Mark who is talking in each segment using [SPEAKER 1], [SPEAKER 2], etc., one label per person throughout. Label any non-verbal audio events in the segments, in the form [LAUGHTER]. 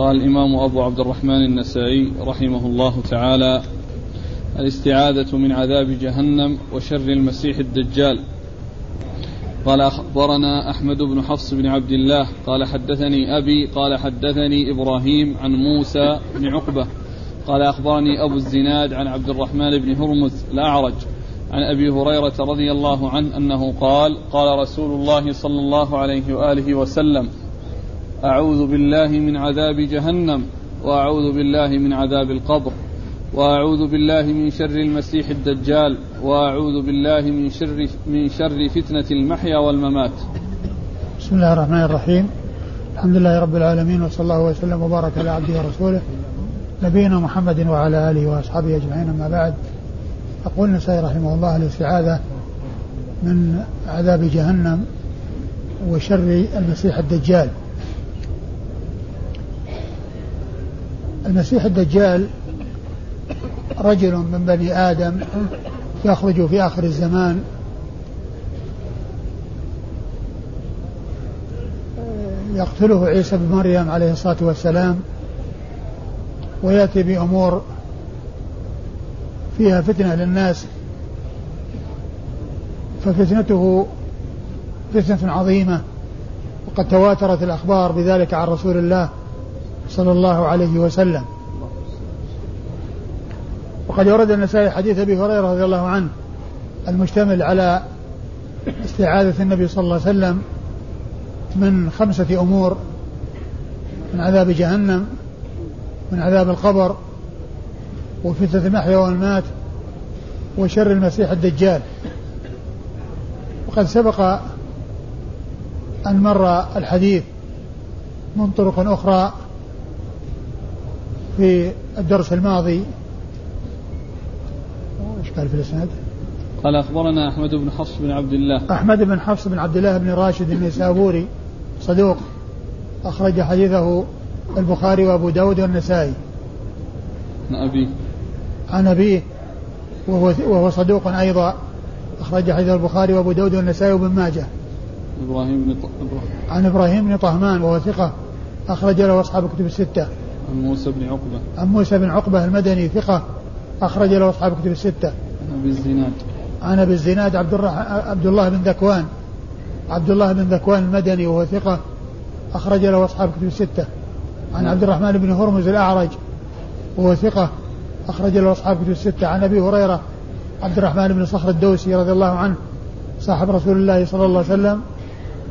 [SPEAKER 1] قال الإمام أبو عبد الرحمن النسائي رحمه الله تعالى الاستعاذة من عذاب جهنم وشر المسيح الدجال. قال أخبرنا أحمد بن حفص بن عبد الله قال حدثني أبي قال حدثني إبراهيم عن موسى بن عقبة قال أخبرني أبو الزناد عن عبد الرحمن بن هرمز الأعرج عن أبي هريرة رضي الله عنه أنه قال قال رسول الله صلى الله عليه وآله وسلم أعوذ بالله من عذاب جهنم وأعوذ بالله من عذاب القبر وأعوذ بالله من شر المسيح الدجال وأعوذ بالله من شر من شر فتنة المحيا والممات.
[SPEAKER 2] بسم الله الرحمن الرحيم. الحمد لله رب العالمين وصلى الله وسلم وبارك على عبده ورسوله نبينا محمد وعلى آله وأصحابه أجمعين أما بعد يقول النسائي رحمه الله الاستعاذة من عذاب جهنم وشر المسيح الدجال المسيح الدجال رجل من بني آدم يخرج في آخر الزمان. يقتله عيسى بن مريم عليه الصلاة والسلام ويأتي بأمور فيها فتنة للناس. ففتنته فتنة عظيمة وقد تواترت الأخبار بذلك عن رسول الله. صلى الله عليه وسلم. وقد ورد النسائي حديث أبي هريرة رضي الله عنه المشتمل على استعاذة النبي صلى الله عليه وسلم من خمسة أمور من عذاب جهنم من عذاب القبر وفتنة المحيا والمات وشر المسيح الدجال. وقد سبق أن مر الحديث من طرق أخرى في الدرس الماضي. إيش قال في الإسناد؟
[SPEAKER 1] قال أخبرنا أحمد بن حفص بن عبد الله.
[SPEAKER 2] أحمد بن حفص بن عبد الله بن راشد النسابوري صدوق. أخرج حديثه البخاري وأبو داود والنسائي.
[SPEAKER 1] عن أبيه.
[SPEAKER 2] عن أبيه. وهو وهو صدوق أيضا. أخرج حديث البخاري وأبو داود والنسائي وابن ماجه.
[SPEAKER 1] إبراهيم بن
[SPEAKER 2] عن إبراهيم بن طهمان وهو ثقة. أخرج له أصحاب الكتب الستة.
[SPEAKER 1] عن موسى بن عقبة.
[SPEAKER 2] عن موسى بن عقبة المدني ثقة أخرج له أصحاب كتب الستة.
[SPEAKER 1] عن أبي الزناد.
[SPEAKER 2] عن أبي الزناد عبد, الرح... عبد الله بن ذكوان. عبد الله بن ذكوان المدني وهو ثقة أخرج له أصحاب كتب الستة. عن عبد الرحمن بن هرمز الأعرج وهو ثقة أخرج له أصحاب كتب الستة. عن أبي هريرة عبد الرحمن بن صخر الدوسي رضي الله عنه صاحب رسول الله صلى الله عليه وسلم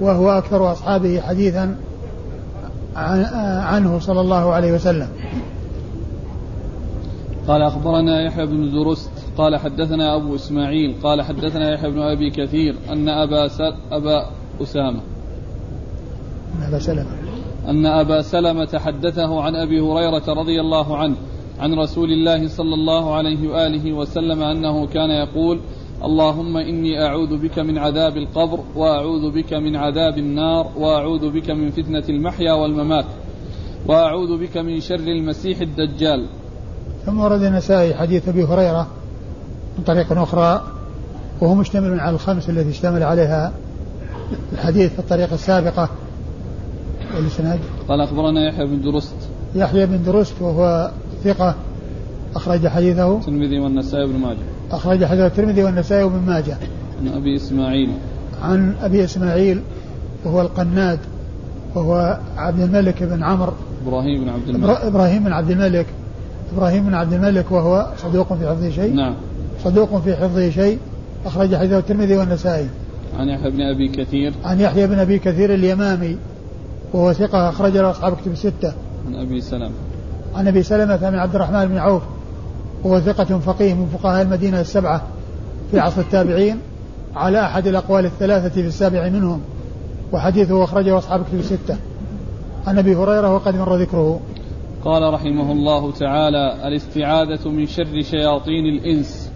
[SPEAKER 2] وهو أكثر أصحابه حديثا. عنه صلى الله عليه وسلم.
[SPEAKER 1] قال أخبرنا يحيى بن درست قال حدثنا أبو إسماعيل قال حدثنا يحيى بن أبي كثير أن أبا سل أبا أسامة.
[SPEAKER 2] أن أبا سلمة.
[SPEAKER 1] أن أبا سلمة حدثه عن أبي هريرة رضي الله عنه عن رسول الله صلى الله عليه وآله وسلم أنه كان يقول اللهم إني أعوذ بك من عذاب القبر وأعوذ بك من عذاب النار وأعوذ بك من فتنة المحيا والممات وأعوذ بك من شر المسيح الدجال.
[SPEAKER 2] ثم ورد النسائي حديث أبي هريرة من طريق أخرى وهو مشتمل على الخمس التي اشتمل عليها الحديث في الطريقة السابقة. والإسناد؟
[SPEAKER 1] قال أخبرنا يحيى بن درست.
[SPEAKER 2] يحيى بن درست وهو ثقة أخرج حديثه.
[SPEAKER 1] الترمذي والنسائي بن ماجه.
[SPEAKER 2] أخرج حديث الترمذي والنسائي وابن ماجه.
[SPEAKER 1] عن أبي إسماعيل.
[SPEAKER 2] عن أبي إسماعيل وهو القناد وهو عبد الملك بن عمرو.
[SPEAKER 1] إبراهيم بن عبد الملك.
[SPEAKER 2] إبراهيم بن عبد الملك. إبراهيم بن عبد الملك وهو صدوق في حفظه شيء.
[SPEAKER 1] نعم.
[SPEAKER 2] صدوق في حفظه شيء. أخرج حديثه الترمذي والنسائي.
[SPEAKER 1] عن يحيى بن أبي كثير.
[SPEAKER 2] عن يحيى بن أبي كثير اليمامي وهو ثقة أخرج له أصحاب كتب الستة.
[SPEAKER 1] عن أبي سلمة.
[SPEAKER 2] عن أبي سلمة بن عبد الرحمن بن عوف. وهو ثقة فقيه من فقهاء المدينة السبعة في عصر التابعين على أحد الأقوال الثلاثة في السابع منهم وحديثه أخرجه أصحاب كتب الستة. عن أبي هريرة وقد مر ذكره.
[SPEAKER 1] قال رحمه الله تعالى الاستعاذة من شر شياطين الإنس.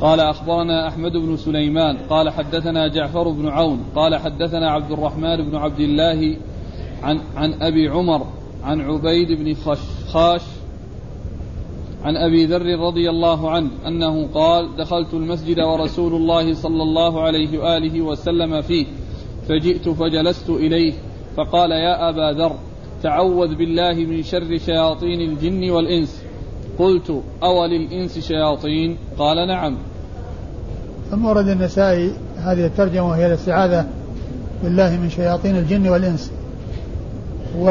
[SPEAKER 1] قال أخبرنا أحمد بن سليمان. قال حدثنا جعفر بن عون. قال حدثنا عبد الرحمن بن عبد الله عن, عن أبي عمر عن عبيد بن خشخاش عن أبي ذر رضي الله عنه أنه قال دخلت المسجد ورسول الله صلى الله عليه وآله وسلم فيه فجئت فجلست إليه فقال يا أبا ذر تعوذ بالله من شر شياطين الجن والإنس. قلت أول الإنس شياطين؟ قال نعم.
[SPEAKER 2] ثم ورد النسائي هذه الترجمة وهي الاستعاذة بالله من شياطين الجن والإنس. و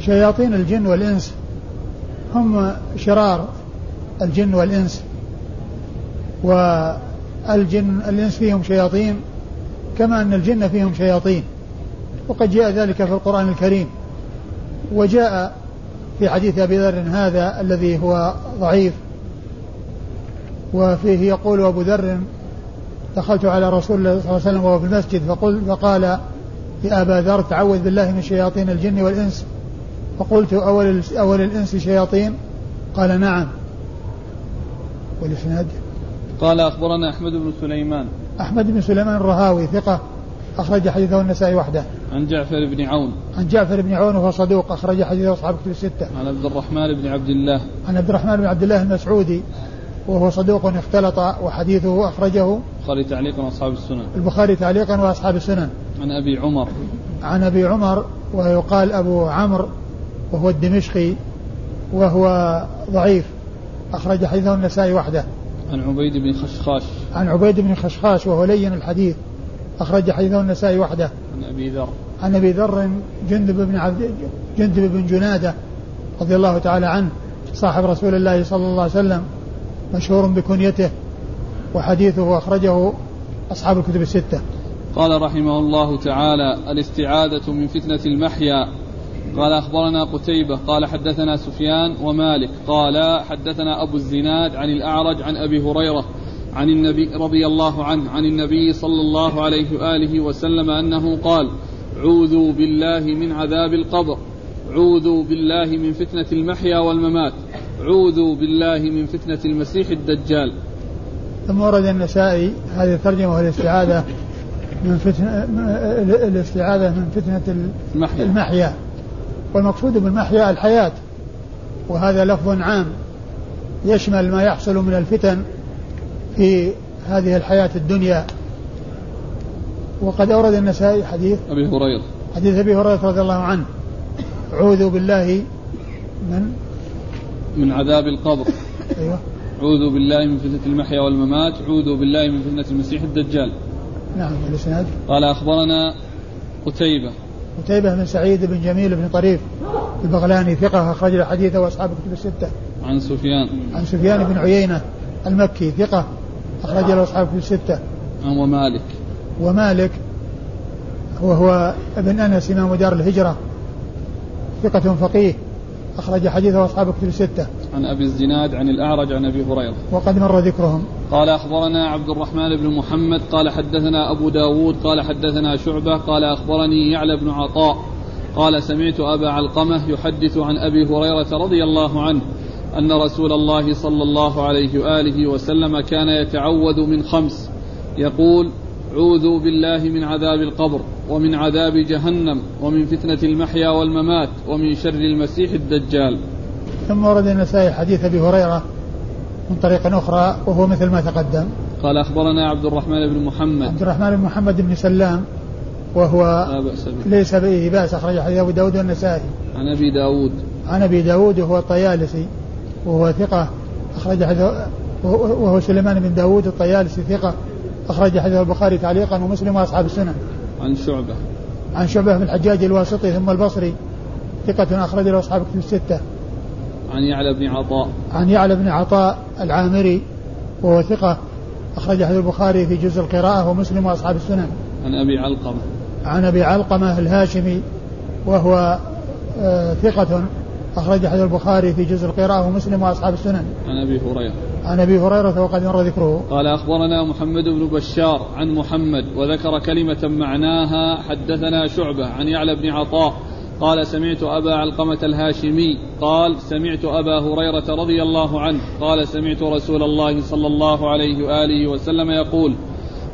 [SPEAKER 2] شياطين الجن والإنس هم شرار الجن والإنس والجن الإنس فيهم شياطين كما أن الجن فيهم شياطين وقد جاء ذلك في القرآن الكريم. وجاء في حديث أبي ذر هذا الذي هو ضعيف وفيه يقول أبو ذر دخلت على رسول الله صلى الله عليه وسلم وهو في المسجد فقل فقال يا أبا ذر تعوذ بالله من شياطين الجن والإنس. فقلت أول أول الإنس شياطين قال نعم والإسناد
[SPEAKER 1] قال أخبرنا أحمد بن سليمان
[SPEAKER 2] أحمد بن سليمان الرهاوي ثقة أخرج حديثه النسائي وحده.
[SPEAKER 1] عن جعفر بن عون.
[SPEAKER 2] عن جعفر بن عون وهو صدوق أخرج حديثه أصحاب كتب الستة.
[SPEAKER 1] عن عبد الرحمن بن عبد الله.
[SPEAKER 2] عن عبد الرحمن بن عبد الله المسعودي وهو صدوق اختلط وحديثه أخرجه
[SPEAKER 1] البخاري تعليقا وأصحاب السنن.
[SPEAKER 2] البخاري تعليقا وأصحاب السنن.
[SPEAKER 1] عن أبي عمر.
[SPEAKER 2] عن أبي عمر ويقال أبو عمرو وهو الدمشقي وهو ضعيف أخرج حديثه النسائي وحده.
[SPEAKER 1] عن عبيد بن خشخاش.
[SPEAKER 2] عن عبيد بن خشخاش وهو لين الحديث أخرج حديثه النسائي وحده.
[SPEAKER 1] عن أبي ذر.
[SPEAKER 2] عن أبي ذر جندب بن عبد جندب بن جنادة رضي الله تعالى عنه صاحب رسول الله صلى الله عليه وسلم مشهور بكنيته وحديثه أخرجه أصحاب الكتب الستة.
[SPEAKER 1] قال رحمه الله تعالى الاستعاذة من فتنة المحيا قال أخبرنا قتيبة قال حدثنا سفيان ومالك قال حدثنا أبو الزناد عن الأعرج عن أبي هريرة عن النبي رضي الله عنه عن النبي صلى الله عليه وآله وسلم أنه قال عوذوا بالله من عذاب القبر عوذوا بالله من فتنة المحيا والممات عوذوا بالله من فتنة المسيح الدجال.
[SPEAKER 2] ثم ورد النسائي هذه الترجمة والاستعاذة من فتنة الاستعاذة من فتنة المحيا, المحيا. والمقصود بالمحيا الحياة وهذا لفظ عام يشمل ما يحصل من الفتن في هذه الحياة الدنيا. وقد أورد النسائي حديث
[SPEAKER 1] أبي هريرة.
[SPEAKER 2] حديث أبي هريرة رضي الله عنه. عوذوا بالله من
[SPEAKER 1] من عذاب القبر.
[SPEAKER 2] أيوه.
[SPEAKER 1] عوذوا بالله من فتنة المحيا والممات. عوذوا بالله من فتنة المسيح الدجال.
[SPEAKER 2] نعم الإسناد.
[SPEAKER 1] قال أخبرنا قتيبة.
[SPEAKER 2] قتيبة بن سعيد بن جميل بن طريف البغلاني ثقة أخرج له حديثه وأصحاب الكتب الستة.
[SPEAKER 1] عن سفيان.
[SPEAKER 2] عن سفيان بن عيينة المكي ثقة أخرج له أصحاب الكتب الستة.
[SPEAKER 1] عن ومالك.
[SPEAKER 2] ومالك وهو ابن أنس إمام دار الهجرة ثقة فقيه أخرج حديثه أصحاب الكتب الستة.
[SPEAKER 1] عن أبي الزناد عن الأعرج عن أبي هريرة.
[SPEAKER 2] وقد مر ذكرهم.
[SPEAKER 1] قال أخبرنا عبد الرحمن بن محمد قال حدثنا أبو داود قال حدثنا شعبة قال أخبرني يعلى بن عطاء قال سمعت أبا علقمة يحدث عن أبي هريرة رضي الله عنه أن رسول الله صلى الله عليه وآله وسلم كان يتعوذ من خمس. يقول عوذوا بالله من عذاب القبر ومن عذاب جهنم ومن فتنة المحيا والممات ومن شر المسيح الدجال.
[SPEAKER 2] ثم ورد النسائي حديث أبي هريرة من طريق أخرى وهو مثل ما تقدم.
[SPEAKER 1] قال أخبرنا عبد الرحمن بن محمد.
[SPEAKER 2] عبد الرحمن بن محمد بن سلام وهو لا بأس به. ليس به بأس أخرج حديث أبو داود والنسائي.
[SPEAKER 1] عن أبي داود.
[SPEAKER 2] عن أبي داود وهو الطيالسي وهو ثقة أخرج حديث وهو سليمان بن داود الطيالسي ثقة أخرج حديث البخاري تعليقا ومسلم وأصحاب السنن
[SPEAKER 1] عن شعبة.
[SPEAKER 2] عن شعبة بن الحجاج الواسطي ثم البصري ثقة أخرج له أصحاب الستة.
[SPEAKER 1] عن يعلى بن عطاء
[SPEAKER 2] عن يعلى بن عطاء العامري وهو ثقة أخرج حديث البخاري في جزء القراءة ومسلم وأصحاب السنن
[SPEAKER 1] عن أبي علقمة
[SPEAKER 2] عن أبي علقمة الهاشمي وهو آه ثقة أخرج حديث البخاري في جزء القراءة ومسلم وأصحاب السنن.
[SPEAKER 1] عن أبي هريرة.
[SPEAKER 2] عن أبي هريرة وقد مر ذكره.
[SPEAKER 1] قال أخبرنا محمد بن بشار عن محمد وذكر كلمة معناها حدثنا شعبة عن يعلى بن عطاء قال سمعت أبا علقمة الهاشمي قال سمعت أبا هريرة رضي الله عنه قال سمعت رسول الله صلى الله عليه وآله وسلم يقول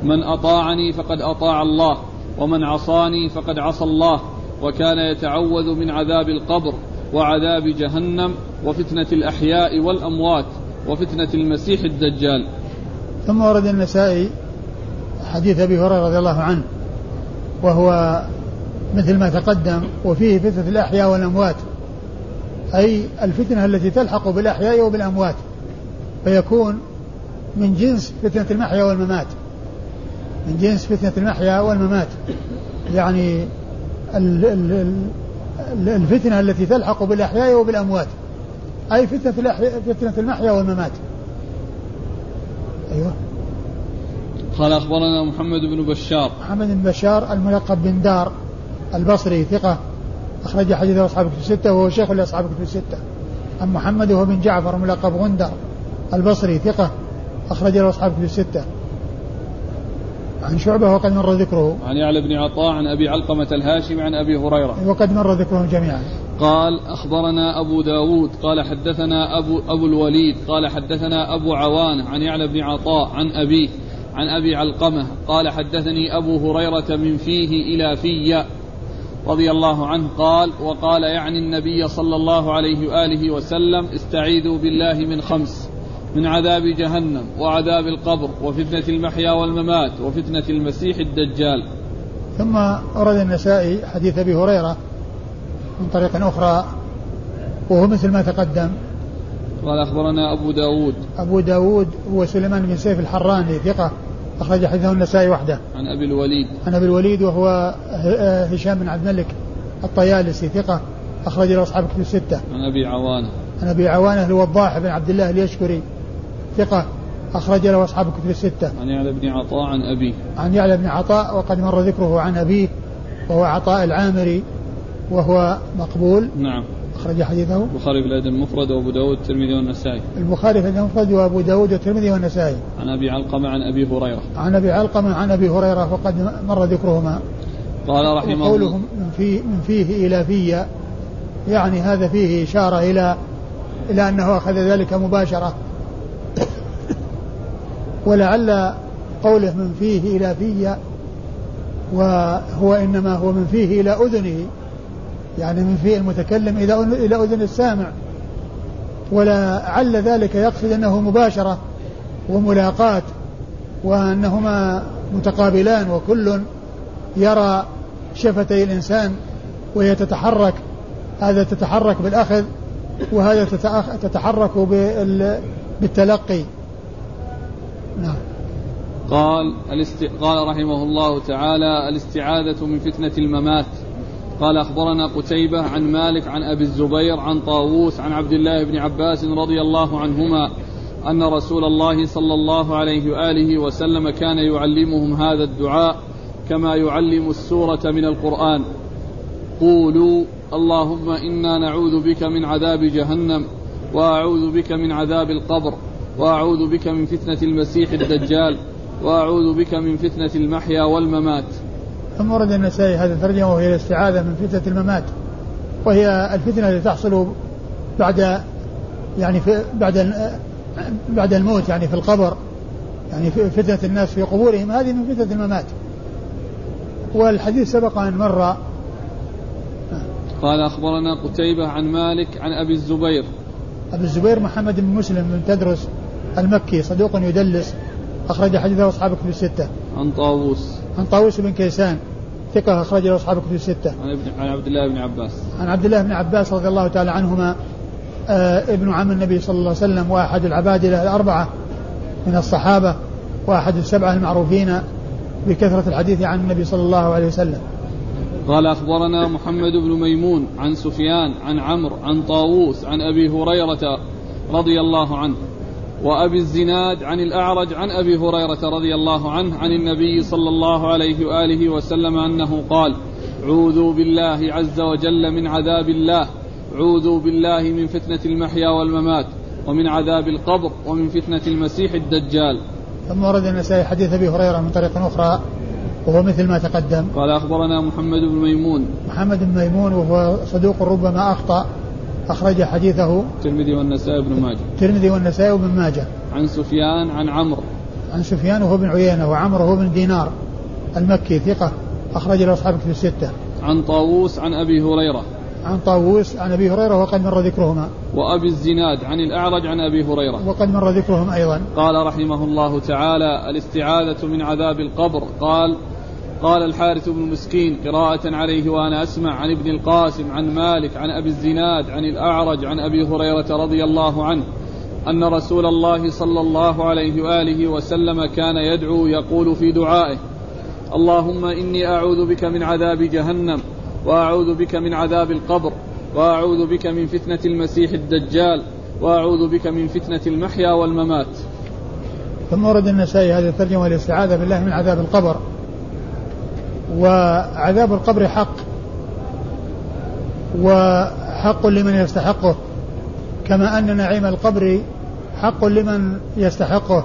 [SPEAKER 1] من أطاعني فقد أطاع الله ومن عصاني فقد عصى الله وكان يتعوذ من عذاب القبر وعذاب جهنم وفتنة الأحياء والأموات وفتنة المسيح الدجال.
[SPEAKER 2] ثم ورد النسائي حديث أبي هريرة رضي الله عنه وهو مثل ما تقدم وفيه فتنة الأحياء والأموات. أي الفتنة التي تلحق بالأحياء وبالأموات. فيكون من جنس فتنة المحيا والممات. من جنس فتنة المحيا والممات. يعني الفتنة التي تلحق بالأحياء وبالأموات. أي فتنة فتنة المحيا والممات. أيوه.
[SPEAKER 1] قال أخبرنا محمد بن بشار.
[SPEAKER 2] محمد بن بشار الملقب بن دار. البصري ثقة أخرج حديثه أصحاب كتب الستة وهو شيخ لأصحاب كتب الستة. عن محمد وهو بن جعفر ملقب غندر. البصري ثقة أخرج له أصحاب كتب الستة. عن شعبة وقد مر ذكره.
[SPEAKER 1] عن يعلى بن عطاء عن أبي علقمة الهاشمي عن أبي هريرة.
[SPEAKER 2] وقد مر ذكرهم جميعا.
[SPEAKER 1] قال أخبرنا أبو داود قال حدثنا أبو, أبو الوليد قال حدثنا أبو عوان عن يعلى بن عطاء عن أبيه عن أبي علقمة. قال حدثني أبو هريرة من فيه إلى في. رضي الله عنه قال وقال يعني النبي صلى الله عليه وآله وسلم استعيذوا بالله من خمس من عذاب جهنم وعذاب القبر وفتنة المحيا والممات وفتنة المسيح الدجال.
[SPEAKER 2] ثم ورد النسائي حديث أبي هريرة من طريق أخرى وهو مثل ما تقدم.
[SPEAKER 1] قال أخبرنا أبو داود.
[SPEAKER 2] أبو داود هو سليمان بن سيف الحراني ثقة. أخرج حديثه النسائي وحده.
[SPEAKER 1] عن أبي الوليد.
[SPEAKER 2] عن أبي الوليد وهو هشام بن عبد الملك الطيالسي ثقة أخرج له أصحاب كتب الستة.
[SPEAKER 1] عن أبي عوانة.
[SPEAKER 2] عن أبي عوانة الوضاح بن عبد الله اليشكري ثقة أخرج له أصحاب كتب الستة.
[SPEAKER 1] عن يعلى بن عطاء عن أبيه.
[SPEAKER 2] عن يعلى بن عطاء وقد مر ذكره عن أبيه وهو عطاء العامري وهو مقبول.
[SPEAKER 1] نعم.
[SPEAKER 2] أخرج حديثه.
[SPEAKER 1] البخاري في الأدب المفرد وأبو داود والترمذي والنسائي.
[SPEAKER 2] البخاري في الأدب المفرد وأبو داود والترمذي والنسائي.
[SPEAKER 1] عن أبي علقمة عن أبي هريرة.
[SPEAKER 2] عن أبي علقمة عن أبي هريرة وقد مر ذكرهما.
[SPEAKER 1] قال رحمه الله
[SPEAKER 2] قولهم من, في من فيه إلى في يعني هذا فيه إشارة إلى إلى أنه أخذ ذلك مباشرة. ولعل قوله من فيه إلى في وهو إنما هو من فيه إلى أذنه. يعني من فيه المتكلم إلى إلى أذن السامع. ولعل ذلك يقصد أنه مباشرة وملاقاة وأنهما متقابلان وكل يرى شفتي الإنسان وهي تتحرك هذا تتحرك بالأخذ وهذا تتحرك بالتلقي.
[SPEAKER 1] نعم. قال الاست... قال رحمه الله تعالى الاستعاذة من فتنة الممات. قال أخبرنا قتيبة عن مالك عن أبي الزبير عن طاووس عن عبد الله بن عباس رضي الله عنهما أن رسول الله صلى الله عليه وآله وسلم كان يعلمهم هذا الدعاء كما يعلم السورة من القرآن. قولوا اللهم إنا نعوذ بك من عذاب جهنم وأعوذ بك من عذاب القبر وأعوذ بك من فتنة المسيح الدجال وأعوذ بك من فتنة المحيا والممات.
[SPEAKER 2] ثم ورد النسائي هذا الترجمة وهي الاستعاذة من فتنة الممات. وهي الفتنة التي تحصل بعد يعني في بعد بعد الموت يعني في القبر. يعني فتنة الناس في قبورهم هذه من فتنة الممات. والحديث سبق أن مر.
[SPEAKER 1] قال أخبرنا قتيبة عن مالك عن أبي الزبير.
[SPEAKER 2] أبي الزبير محمد بن مسلم بن تدرس المكي صدوق يدلس أخرج حديثه أصحاب كتب الستة.
[SPEAKER 1] عن طاووس.
[SPEAKER 2] عن طاووس بن كيسان ثقة أخرج له أصحاب كتب الستة.
[SPEAKER 1] عن, عن عبد الله بن عباس.
[SPEAKER 2] عن عبد الله بن عباس رضي الله تعالى عنهما آه ابن عم النبي صلى الله عليه وسلم وأحد العبادلة الأربعة من الصحابة وأحد السبعة المعروفين بكثرة الحديث عن النبي صلى الله عليه وسلم.
[SPEAKER 1] قال أخبرنا محمد بن ميمون عن سفيان عن عمرو عن طاووس عن أبي هريرة رضي الله عنه وأبي الزناد عن الأعرج عن أبي هريرة رضي الله عنه عن النبي صلى الله عليه وآله وسلم أنه قال عوذوا بالله عز وجل من عذاب الله عوذوا بالله من فتنة المحيا والممات ومن عذاب القبر ومن فتنة المسيح الدجال.
[SPEAKER 2] ثم ورد النسائي حديث أبي هريرة من طريق أخرى وهو مثل ما تقدم.
[SPEAKER 1] قال أخبرنا محمد بن ميمون.
[SPEAKER 2] محمد بن ميمون وهو صدوق ربما أخطأ أخرج حديثه
[SPEAKER 1] الترمذي والنسائي بن ماجه.
[SPEAKER 2] الترمذي والنسائي وابن ماجه.
[SPEAKER 1] عن سفيان عن عمرو.
[SPEAKER 2] عن سفيان وهو بن عيينة وعمرو هو بن دينار المكي ثقة أخرج له أصحاب في الستة.
[SPEAKER 1] عن طاووس عن أبي هريرة.
[SPEAKER 2] عن طاووس عن أبي هريرة وقد مر ذكرهما.
[SPEAKER 1] وأبي الزناد عن الأعرج عن أبي هريرة.
[SPEAKER 2] وقد مر ذكرهم أيضا.
[SPEAKER 1] قال رحمه الله تعالى الاستعاذة من عذاب القبر. قال قال الحارث بن مسكين قراءة عليه وأنا أسمع عن ابن القاسم عن مالك عن أبي الزناد عن الأعرج عن أبي هريرة رضي الله عنه أن رسول الله صلى الله عليه وآله وسلم كان يدعو يقول في دعائه اللهم إني أعوذ بك من عذاب جهنم وأعوذ بك من عذاب القبر وأعوذ بك من فتنة المسيح الدجال وأعوذ بك من فتنة المحيا والممات.
[SPEAKER 2] ثم ورد النسائي هذه الترجمة والاستعاذة بالله من عذاب القبر. وعذاب القبر حق. وحق لمن يستحقه كما أن نعيم القبر حق لمن يستحقه.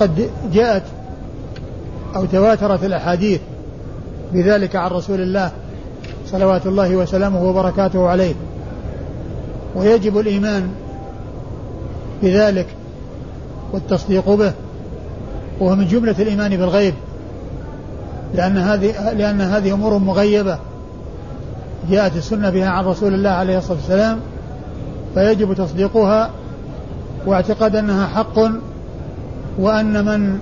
[SPEAKER 2] قد جاءت أو تواترت الأحاديث بذلك عن رسول الله صلوات الله وسلامه وبركاته عليه. ويجب الإيمان بذلك والتصديق به وهو من جملة الإيمان بالغيب. لأن هذه لأن هذه أمور مغيبة. جاءت السنة بها عن رسول الله عليه الصلاة والسلام فيجب تصديقها واعتقاد أنها حق وأن من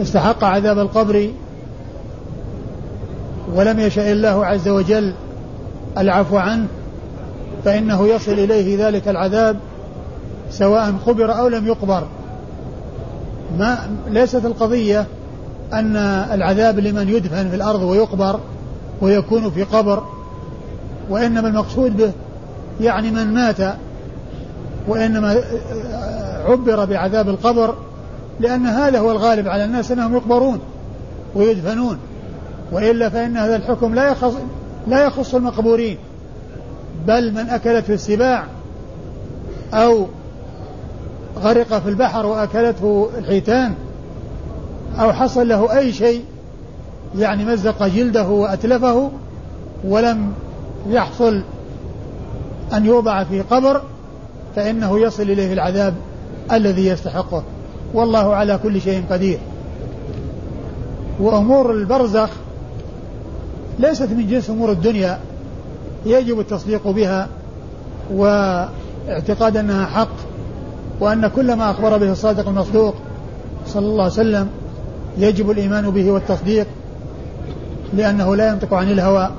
[SPEAKER 2] استحق عذاب القبر ولم يشاء الله عز وجل العفو عنه فإنه يصل إليه ذلك العذاب سواء خبر أو لم يقبر ما ليست القضية أن العذاب لمن يدفن في الأرض ويقبر ويكون في قبر وإنما المقصود به يعني من مات وإنما عبر بعذاب القبر لأن هذا هو الغالب على الناس أنهم يقبرون ويدفنون وإلا فإن هذا الحكم لا يخص لا يخص المقبورين بل من أكلته السباع أو غرق في البحر وأكلته الحيتان. أو حصل له أي شيء يعني مزق جلده وأتلفه ولم يحصل أن يوضع في قبر فإنه يصل إليه العذاب الذي يستحقه. والله على كل شيء قدير. وأمور البرزخ ليست من جنس أمور الدنيا يجب التصديق بها واعتقاد أنها حق وأن كل ما أخبر به الصادق المصدوق صلى الله عليه وسلم يجب الإيمان به والتصديق لأنه لا ينطق عن الهوى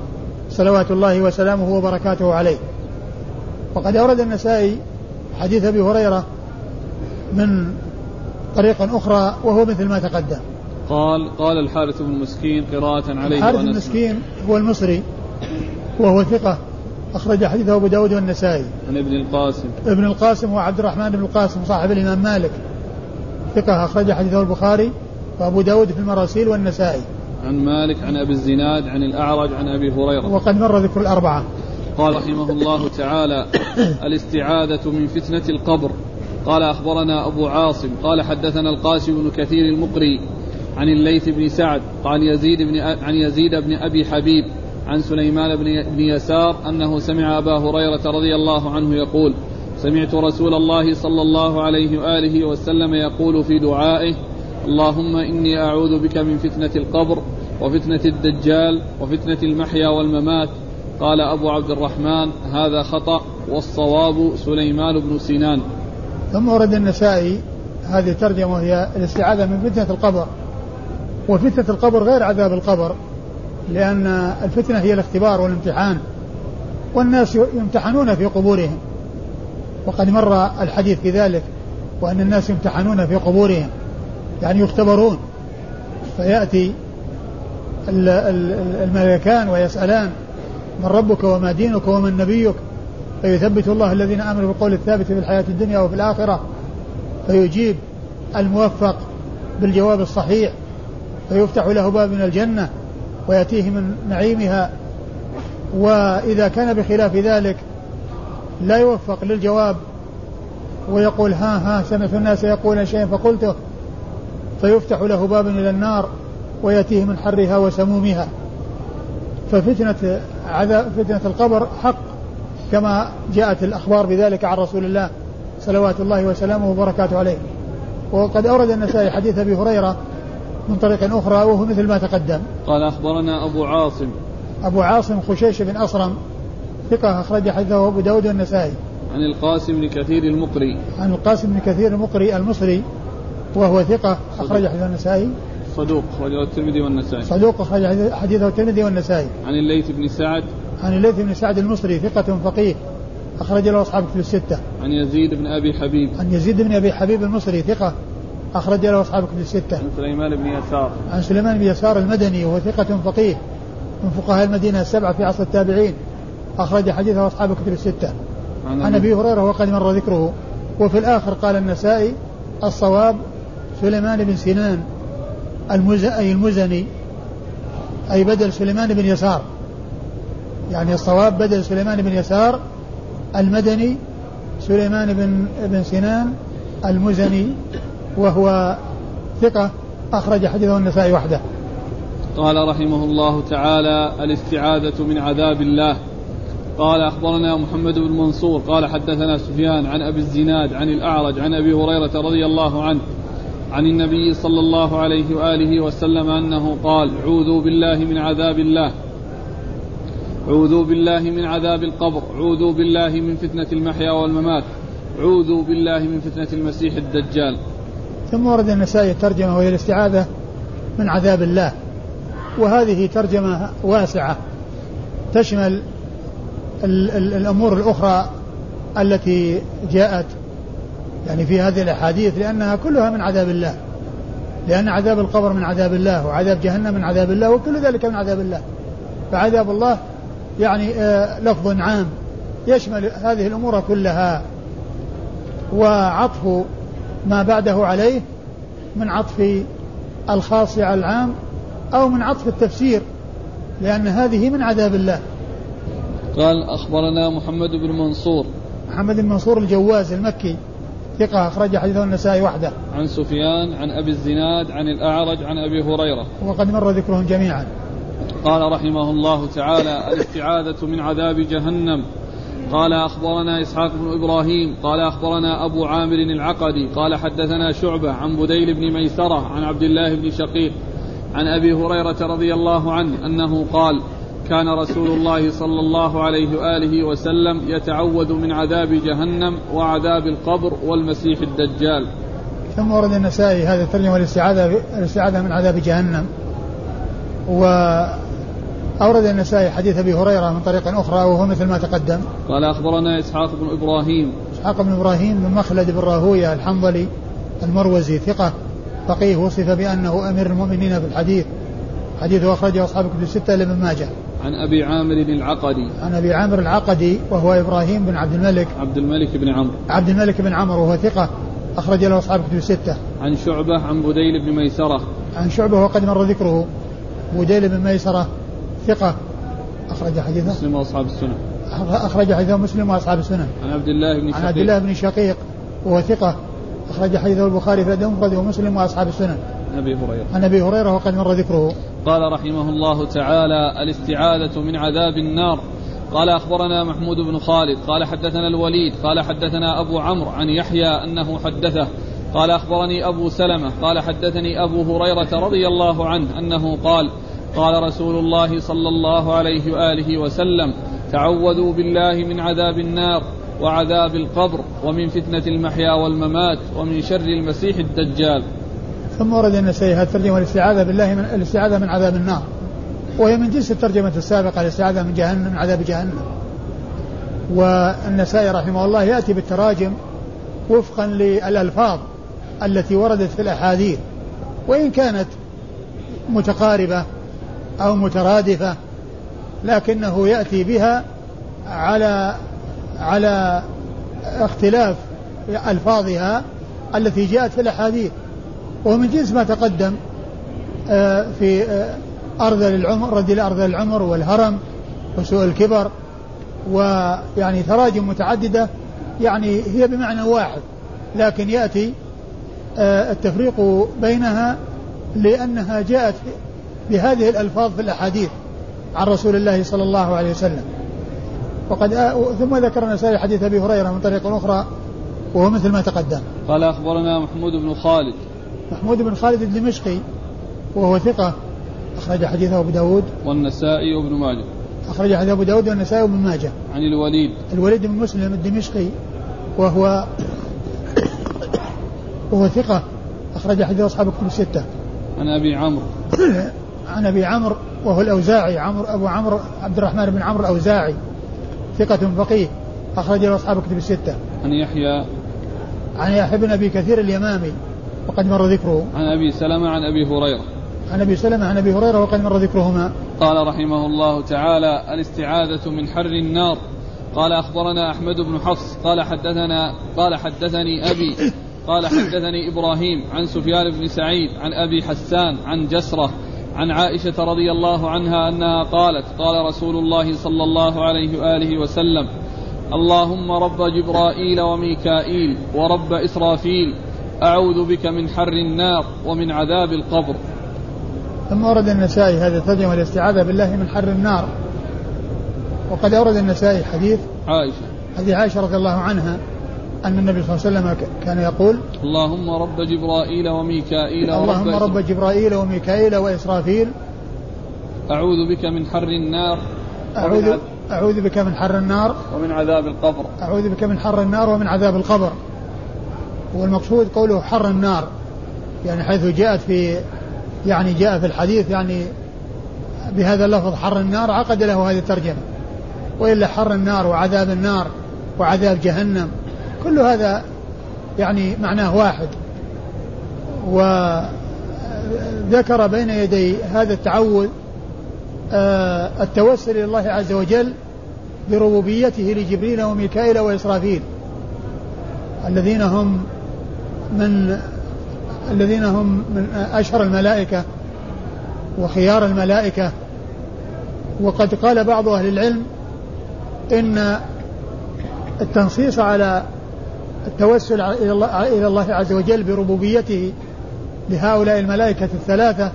[SPEAKER 2] صلوات الله وسلامه وبركاته عليه. وقد أورد النسائي حديث أبي هريرة من طريق أخرى وهو مثل ما تقدم.
[SPEAKER 1] قال قال الحارث بن مسكين قراءة عليه
[SPEAKER 2] الحارث بن مسكين هو المصري وهو ثقة أخرج حديثه أبو داود والنسائي.
[SPEAKER 1] عن ابن القاسم.
[SPEAKER 2] ابن القاسم هو عبد الرحمن بن القاسم صاحب الإمام مالك ثقة أخرج حديثه البخاري. وأبو داود في المراسيل والنسائي.
[SPEAKER 1] عن مالك عن أبي الزناد عن الأعرج عن أبي هريرة.
[SPEAKER 2] وقد مر ذكر الأربعة.
[SPEAKER 1] قال رحمه الله تعالى [COUGHS] الإستعاذة من فتنة القبر. قال أخبرنا أبو عاصم. قال حدثنا القاسم بن كثير المقري عن الليث بن سعد عن يزيد بن عن يزيد بن أبي حبيب عن سليمان بن يسار أنه سمع أبا هريرة رضي الله عنه يقول سمعت رسول الله صلى الله عليه وآله وسلم يقول في دعائه اللهم إني أعوذ بك من فتنة القبر وفتنة الدجال وفتنة المحيا والممات. قال أبو عبد الرحمن هذا خطأ والصواب سليمان بن سنان.
[SPEAKER 2] ثم ورد النسائي هذه الترجمة وهي الاستعاذة من فتنة القبر. وفتنة القبر غير عذاب القبر لأن الفتنة هي الاختبار والامتحان. والناس يمتحنون في قبورهم. وقد مر الحديث في ذلك وأن الناس يمتحنون في قبورهم. يعني يختبرون. فيأتي الملكان ويسألان من ربك وما دينك ومن نبيك. فيثبت الله الذين آمنوا بالقول الثابت في الحياة الدنيا وفي الآخرة. فيجيب الموفق بالجواب الصحيح. فيفتح له باب من الجنة ويأتيه من نعيمها. وإذا كان بخلاف ذلك لا يوفق للجواب ويقول ها ها سمعت الناس يقولون شيئا فقلته. فيفتح له باب إلى النار ويأتيه من حرها وسمومها. ففتنة عذاب فتنة القبر حق كما جاءت الأخبار بذلك عن رسول الله صلوات الله وسلامه وبركاته عليه. وقد أورد النسائي حديث أبي هريرة من طريق أخرى وهو مثل ما تقدم.
[SPEAKER 1] قال أخبرنا أبو عاصم.
[SPEAKER 2] أبو عاصم خشيش بن أصرم ثقة أخرج حديثه أبو داود والنسائي.
[SPEAKER 1] عن القاسم بن كثير المقري.
[SPEAKER 2] عن القاسم بن كثير المقري المصري. وهو ثقة أخرج حديث النسائي.
[SPEAKER 1] صدوق أخرجه الترمذي والنسائي.
[SPEAKER 2] صدوق أخرج حديثه الترمذي والنسائي.
[SPEAKER 1] عن الليث بن سعد.
[SPEAKER 2] عن الليث بن سعد المصري ثقة فقيه أخرج له أصحاب كتب الستة.
[SPEAKER 1] عن يزيد بن أبي حبيب.
[SPEAKER 2] عن يزيد بن أبي حبيب المصري ثقة أخرج له أصحاب كتب الستة.
[SPEAKER 1] عن سليمان بن يسار.
[SPEAKER 2] عن سليمان بن يسار المدني وهو ثقة فقيه من فقهاء المدينة السبعة في عصر التابعين أخرج حديثه أصحاب كتب الستة. عن أبي هريرة وقد مر ذكره. وفي الآخر قال النسائي الصواب سليمان بن سنان. أي المزني أي بدل سليمان بن يسار يعني الصواب بدل سليمان بن يسار المدني سليمان بن بن سنان المزني وهو ثقة أخرج حديثه النسائي وحده.
[SPEAKER 1] قال رحمه الله تعالى الاستعاذة من عذاب الله قال أخبرنا محمد بن منصور قال حدثنا سفيان عن أبي الزناد عن الأعرج عن أبي هريرة رضي الله عنه عن النبي صلى الله عليه وآله وسلم أنه قال عوذوا بالله من عذاب الله عوذوا بالله من عذاب القبر عوذوا بالله من فتنة المحيا والممات عوذوا بالله من فتنة المسيح الدجال.
[SPEAKER 2] ثم ورد النسائي الترجمة وهي الاستعاذة من عذاب الله وهذه ترجمة واسعة تشمل ال ال الأمور الأخرى التي جاءت يعني في هذه الأحاديث لأنها كلها من عذاب الله. لأن عذاب القبر من عذاب الله وعذاب جهنم من عذاب الله وكل ذلك من عذاب الله. فعذاب الله يعني آه لفظ عام يشمل هذه الأمور كلها. وعطف ما بعده عليه من عطف الخاص على العام أو من عطف التفسير لأن هذه من عذاب الله.
[SPEAKER 1] قال أخبرنا محمد بن منصور.
[SPEAKER 2] محمد بن منصور الجواز المكي. ثقة أخرج حديثه النسائي وحده.
[SPEAKER 1] عن سفيان عن أبي الزناد عن الأعرج عن أبي هريرة.
[SPEAKER 2] وقد مر ذكرهم جميعا.
[SPEAKER 1] قال رحمه الله تعالى الاستعاذة من عذاب جهنم. قال أخبرنا إسحاق بن إبراهيم. قال أخبرنا أبو عامر العقدي. قال حدثنا شعبة عن بديل بن ميسرة عن عبد الله بن شقيق عن أبي هريرة رضي الله عنه أنه قال كان رسول الله صلى الله عليه وآله وسلم يتعوذ من عذاب جهنم وعذاب القبر والمسيح الدجال.
[SPEAKER 2] ثم ورد النسائي هذا الترجمة الاستعاذة الاستعاذة من عذاب جهنم. و أورد النسائي حديث أبي هريرة من طريق أخرى وهو مثل ما تقدم.
[SPEAKER 1] قال أخبرنا إسحاق بن إبراهيم.
[SPEAKER 2] إسحاق بن إبراهيم بن مخلد بن راهوية الحنظلي المروزي ثقة فقيه وصف بأنه أمير المؤمنين في الحديث. حديثه أخرجه أصحاب كتب الستة لابن ماجه.
[SPEAKER 1] عن أبي عامر العقدي.
[SPEAKER 2] عن أبي عامر العقدي وهو إبراهيم بن عبد الملك.
[SPEAKER 1] عبد الملك بن عمرو.
[SPEAKER 2] عبد الملك بن عمرو وهو ثقة أخرج له أصحاب كتب الستة.
[SPEAKER 1] عن شعبة عن بديل بن ميسرة.
[SPEAKER 2] عن شعبة وقد مر ذكره. بديل بن ميسرة ثقة أخرج حديثه.
[SPEAKER 1] مسلم وأصحاب السنن
[SPEAKER 2] أخرج حديثه مسلم وأصحاب السنن
[SPEAKER 1] عن عبد الله بن شقيق
[SPEAKER 2] عن عبد الله بن شقيق وهو ثقة أخرج حديثه البخاري في المفرد ومسلم وأصحاب السنن
[SPEAKER 1] عن أبي هريرة.
[SPEAKER 2] عن أبي هريرة وقد مر ذكره.
[SPEAKER 1] قال رحمه الله تعالى الاستعاذة من عذاب النار. قال أخبرنا محمود بن خالد. قال حدثنا الوليد. قال حدثنا أبو عمرو عن يحيى أنه حدثه. قال أخبرني أبو سلمة. قال حدثني أبو هريرة رضي الله عنه أنه قال قال رسول الله صلى الله عليه وآله وسلم تعوذوا بالله من عذاب النار وعذاب القبر ومن فتنة المحيا والممات ومن شر المسيح الدجال.
[SPEAKER 2] ثم ورد النسائي هذه الترجمة الاستعاذة بالله من الاستعاذة من عذاب النار. وهي من جنس الترجمة السابقة الاستعاذة من جهنم من عذاب جهنم. والنسائي رحمه الله يأتي بالتراجم وفقا للألفاظ التي وردت في الأحاديث. وإن كانت متقاربة أو مترادفة لكنه يأتي بها على على اختلاف ألفاظها التي جاءت في الأحاديث. ومن جنس ما تقدم آه، في آه، أرذل العمر رد أرذل العمر والهرم وسوء الكبر ويعني تراجم متعددة يعني هي بمعنى واحد لكن يأتي آه، التفريق بينها لأنها جاءت بهذه الألفاظ في الأحاديث عن رسول الله صلى الله عليه وسلم. وقد ثم ذكر النسائي حديث أبي هريرة من طريق أخرى وهو مثل ما تقدم.
[SPEAKER 1] قال أخبرنا محمود بن خالد
[SPEAKER 2] محمود بن خالد الدمشقي وهو ثقة أخرج حديثه أبو داود.
[SPEAKER 1] والنسائي وابن ماجه.
[SPEAKER 2] أخرج حديث أبو داود والنسائي وابن ماجه.
[SPEAKER 1] عن الوليد.
[SPEAKER 2] الوليد بن مسلم الدمشقي وهو [COUGHS] وهو ثقة أخرج حديث أصحاب الكتب الستة.
[SPEAKER 1] عن أبي عمرو. [COUGHS]
[SPEAKER 2] عن أبي عمرو وهو الأوزاعي عمرو أبو عمرو عبد الرحمن بن عمرو الأوزاعي ثقة فقيه أخرج له أصحاب كتب الستة.
[SPEAKER 1] عن يحيى.
[SPEAKER 2] عن يحيى بن أبي كثير اليمامي. وقد مر ذكره.
[SPEAKER 1] عن أبي سلمة عن أبي هريرة.
[SPEAKER 2] عن أبي سلمة عن أبي هريرة وقد مر ذكرهما.
[SPEAKER 1] قال رحمه الله تعالى الاستعاذة من حر النار قال أخبرنا أحمد بن حفص قال حدثنا قال حدثني أبي قال حدثني إبراهيم عن سفيان بن سعيد عن أبي حسان عن جسرة عن عائشة رضي الله عنها أنها قالت قال رسول الله صلى الله عليه وآله وسلم اللهم رب جبرائيل وميكائيل ورب إسرافيل أعوذ بك من حر النار ومن عذاب القبر.
[SPEAKER 2] ثم ورد النسائي هذا الترجمة الاستعاذة بالله من حر النار. وقد أورد النسائي حديث
[SPEAKER 1] عائشة.
[SPEAKER 2] حديث عائشة رضي الله عنها أن النبي صلى الله عليه وسلم كان يقول
[SPEAKER 1] اللهم رب جبرائيل وميكائيل
[SPEAKER 2] اللهم رب جبرائيل وميكائيل وإسرافيل.
[SPEAKER 1] أعوذ بك من حر النار
[SPEAKER 2] أعوذ أعوذ بك من حر النار.
[SPEAKER 1] ومن عذاب القبر.
[SPEAKER 2] أعوذ بك من حر النار ومن عذاب القبر. والمقصود قوله حر النار يعني حيث جاءت في يعني جاء في الحديث يعني بهذا اللفظ حر النار عقد له هذه الترجمة. وإلا حر النار وعذاب النار وعذاب جهنم كل هذا يعني معناه واحد. وذكر بين يدي هذا التعوذ آه، التوسل إلى الله عز وجل بربوبيته لجبريل وميكائيل وإسرافيل الذين هم من الذين هم من أشهر الملائكة وخيار الملائكة. وقد قال بعض أهل العلم إن التنصيص على التوسل إلى الله عز وجل بربوبيته لهؤلاء الملائكة الثلاثة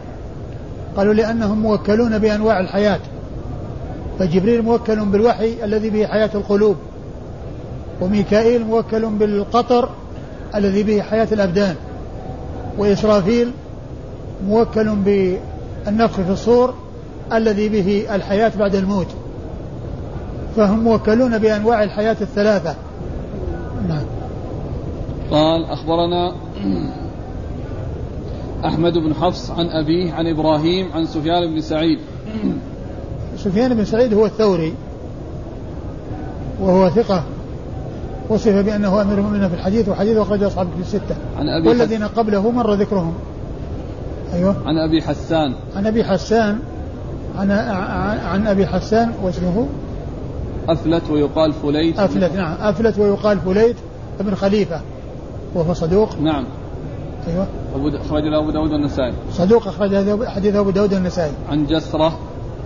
[SPEAKER 2] قالوا لأنهم موكلون بأنواع الحياة. فجبريل موكل بالوحي الذي به حياة القلوب وميكائيل موكل بالقطر الذي به حياة الأبدان. وإسرافيل موكل بالنفخ في الصور الذي به الحياة بعد الموت. فهم موكلون بأنواع الحياة الثلاثة. نعم.
[SPEAKER 1] قال أخبرنا أحمد بن حفص عن أبيه عن إبراهيم عن سفيان بن سعيد.
[SPEAKER 2] سفيان بن سعيد هو الثوري وهو ثقة. وصف بأنه أمير المؤمنين في الحديث وحديث أخرجه أصحاب في الستة.
[SPEAKER 1] عن أبي
[SPEAKER 2] والذين قبله مر ذكرهم. أيوه.
[SPEAKER 1] عن أبي حسان.
[SPEAKER 2] عن أبي حسان عن عن أبي حسان واسمه؟
[SPEAKER 1] أفلت ويقال فليت.
[SPEAKER 2] أفلت نعم. أفلت ويقال فليت ابن خليفة وهو صدوق.
[SPEAKER 1] نعم.
[SPEAKER 2] أيوه.
[SPEAKER 1] أخرج له أبو داود النسائي
[SPEAKER 2] صدوق أخرج حديث أبو داود النسائي
[SPEAKER 1] عن جسرة.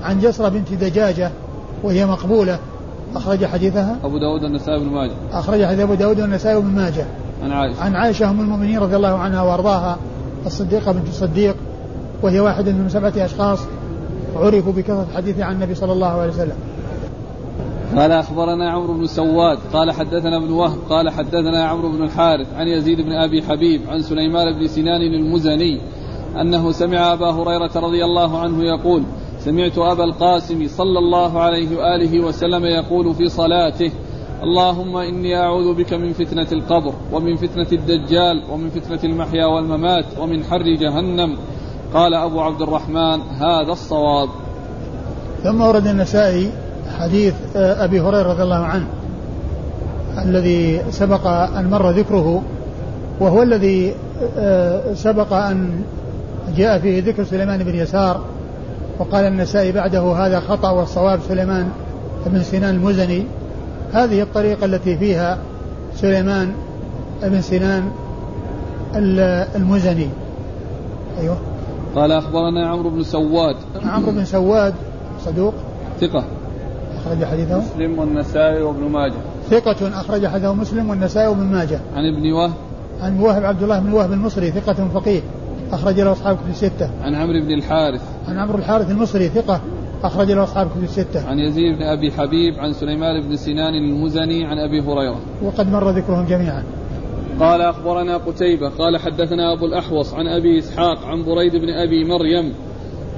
[SPEAKER 2] عن جسرة بنت دجاجة وهي مقبولة. أخرج حديثها؟
[SPEAKER 1] أبو داود النسائي بن ماجه.
[SPEAKER 2] أخرج حديث أبو داود النسائي بن ماجه.
[SPEAKER 1] عن عائشة.
[SPEAKER 2] عن عائشة أم المؤمنين رضي الله عنها وأرضاها الصديقة بنت الصديق وهي واحدة من سبعة أشخاص عرفوا بكثرة الحديث عن النبي صلى الله عليه وسلم.
[SPEAKER 1] قال أخبرنا عمرو بن سواد قال حدثنا ابن وهب قال حدثنا عمرو بن الحارث عن يزيد بن أبي حبيب عن سليمان بن سنان المزني أنه سمع أبا هريرة رضي الله عنه يقول سمعت أبا القاسم صلى الله عليه وآله وسلم يقول في صلاته اللهم إني أعوذ بك من فتنة القبر ومن فتنة الدجال ومن فتنة المحيا والممات ومن حر جهنم. قال أبو عبد الرحمن هذا الصواب.
[SPEAKER 2] ثم ورد النسائي حديث آه، أبي هريرة رضي الله عنه الذي سبق أن مر ذكره وهو الذي آه، سبق أن جاء فيه ذكر سليمان بن يسار وقال النسائي بعده هذا خطأ والصواب سليمان بن سنان المزني. هذه الطريقة التي فيها سليمان بن سنان المزني. أيوه.
[SPEAKER 1] قال أخبرنا عمرو بن سواد.
[SPEAKER 2] عمرو بن سواد صدوق.
[SPEAKER 1] ثقة.
[SPEAKER 2] أخرج حديثه.
[SPEAKER 1] مسلم والنسائي وابن ماجه.
[SPEAKER 2] ثقة أخرج حديثه مسلم والنسائي وابن ماجه.
[SPEAKER 1] عن ابن وهب.
[SPEAKER 2] عن وهب عبد الله بن وهب المصري ثقة فقيه. أخرج له أصحاب كتب الستة.
[SPEAKER 1] عن عمرو بن الحارث.
[SPEAKER 2] عن عمرو الحارث المصري ثقة أخرج له أصحاب كتب الستة.
[SPEAKER 1] عن يزيد بن أبي حبيب عن سليمان بن سنان المزني عن أبي هريرة.
[SPEAKER 2] وقد مر ذكرهم جميعا.
[SPEAKER 1] قال أخبرنا قتيبة قال حدثنا أبو الأحوص عن أبي إسحاق عن بريد بن أبي مريم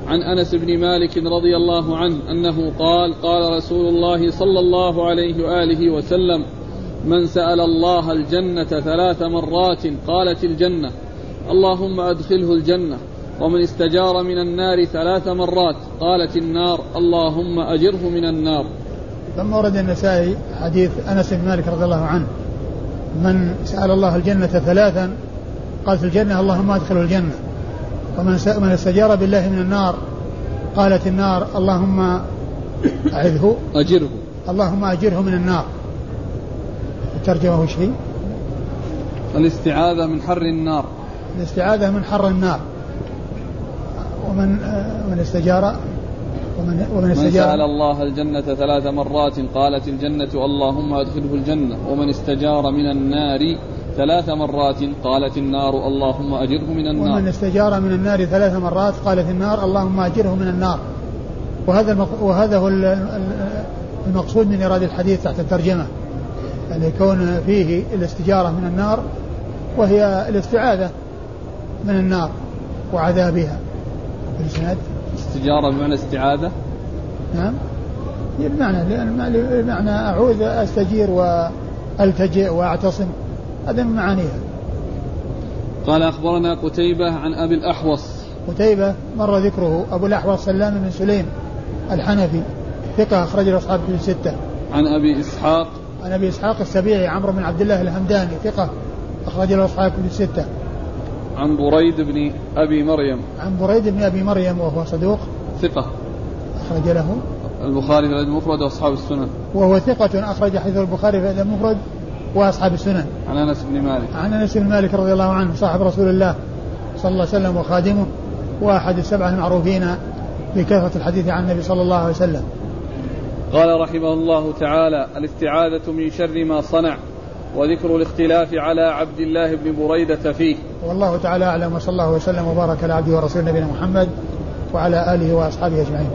[SPEAKER 1] عن أنس بن مالك رضي الله عنه أنه قال قال رسول الله صلى الله عليه وآله وسلم من سأل الله الجنة ثلاث مرات قالت الجنة اللهم أدخله الجنة ومن استجار من النار ثلاث مرات قالت النار اللهم أجره من النار.
[SPEAKER 2] ثم ورد النسائي حديث أنس بن مالك رضي الله عنه من سأل الله الجنة ثلاثا قال في الجنة اللهم أدخله الجنة. ومن من استجار بالله من النار قالت النار اللهم أعذه.
[SPEAKER 1] أجره.
[SPEAKER 2] اللهم أجره من النار. الترجمة وش هي؟
[SPEAKER 1] الاستعاذة من حر النار.
[SPEAKER 2] الاستعاذة من حر النار. ومن من استجار
[SPEAKER 1] ومن ومن استجار. من سأل الله الجنة ثلاث مرات قالت الجنة اللهم أدخله الجنة ومن استجار من النار ثلاث مرات قالت النار اللهم أجره من النار.
[SPEAKER 2] ومن استجار من النار ثلاث مرات قالت النار اللهم أجره من النار. وهذا وهذا هو المقصود من إيراد الحديث تحت الترجمة. أن يكون فيه الاستجارة من النار وهي الاستعاذة. من النار وعذابها.
[SPEAKER 1] الإسناد استجارة بمعنى استعاذة؟
[SPEAKER 2] نعم. بمعنى بمعنى أعوذ أستجير وألتجئ وأعتصم. هذا من معانيها.
[SPEAKER 1] قال أخبرنا قتيبة عن أبي الأحوص.
[SPEAKER 2] قتيبة مر ذكره أبو الأحوص سلام بن سليم الحنفي ثقة أخرج له أصحاب في الستة.
[SPEAKER 1] عن أبي إسحاق.
[SPEAKER 2] عن أبي إسحاق السبيعي عمرو بن عبد الله الهمداني ثقة أخرج له أصحاب في الستة.
[SPEAKER 1] عن بريد بن أبي مريم.
[SPEAKER 2] عن بريد بن أبي مريم وهو صدوق.
[SPEAKER 1] ثقة.
[SPEAKER 2] أخرج له.
[SPEAKER 1] البخاري في المفرد وأصحاب السنن.
[SPEAKER 2] وهو ثقة أخرج حديث البخاري في المفرد وأصحاب السنن.
[SPEAKER 1] عن أنس بن مالك.
[SPEAKER 2] عن أنس بن مالك رضي الله عنه صاحب رسول الله صلى الله عليه وسلم وخادمه وأحد السبعة المعروفين بكثرة الحديث عن النبي صلى الله عليه وسلم.
[SPEAKER 1] قال رحمه الله تعالى الاستعاذة من شر ما صنع. وذكر الاختلاف على عبد الله بن بريدة فيه.
[SPEAKER 2] والله تعالى أعلم وصلى الله وسلم وبارك على عبده ورسوله نبينا محمد وعلى آله وأصحابه أجمعين.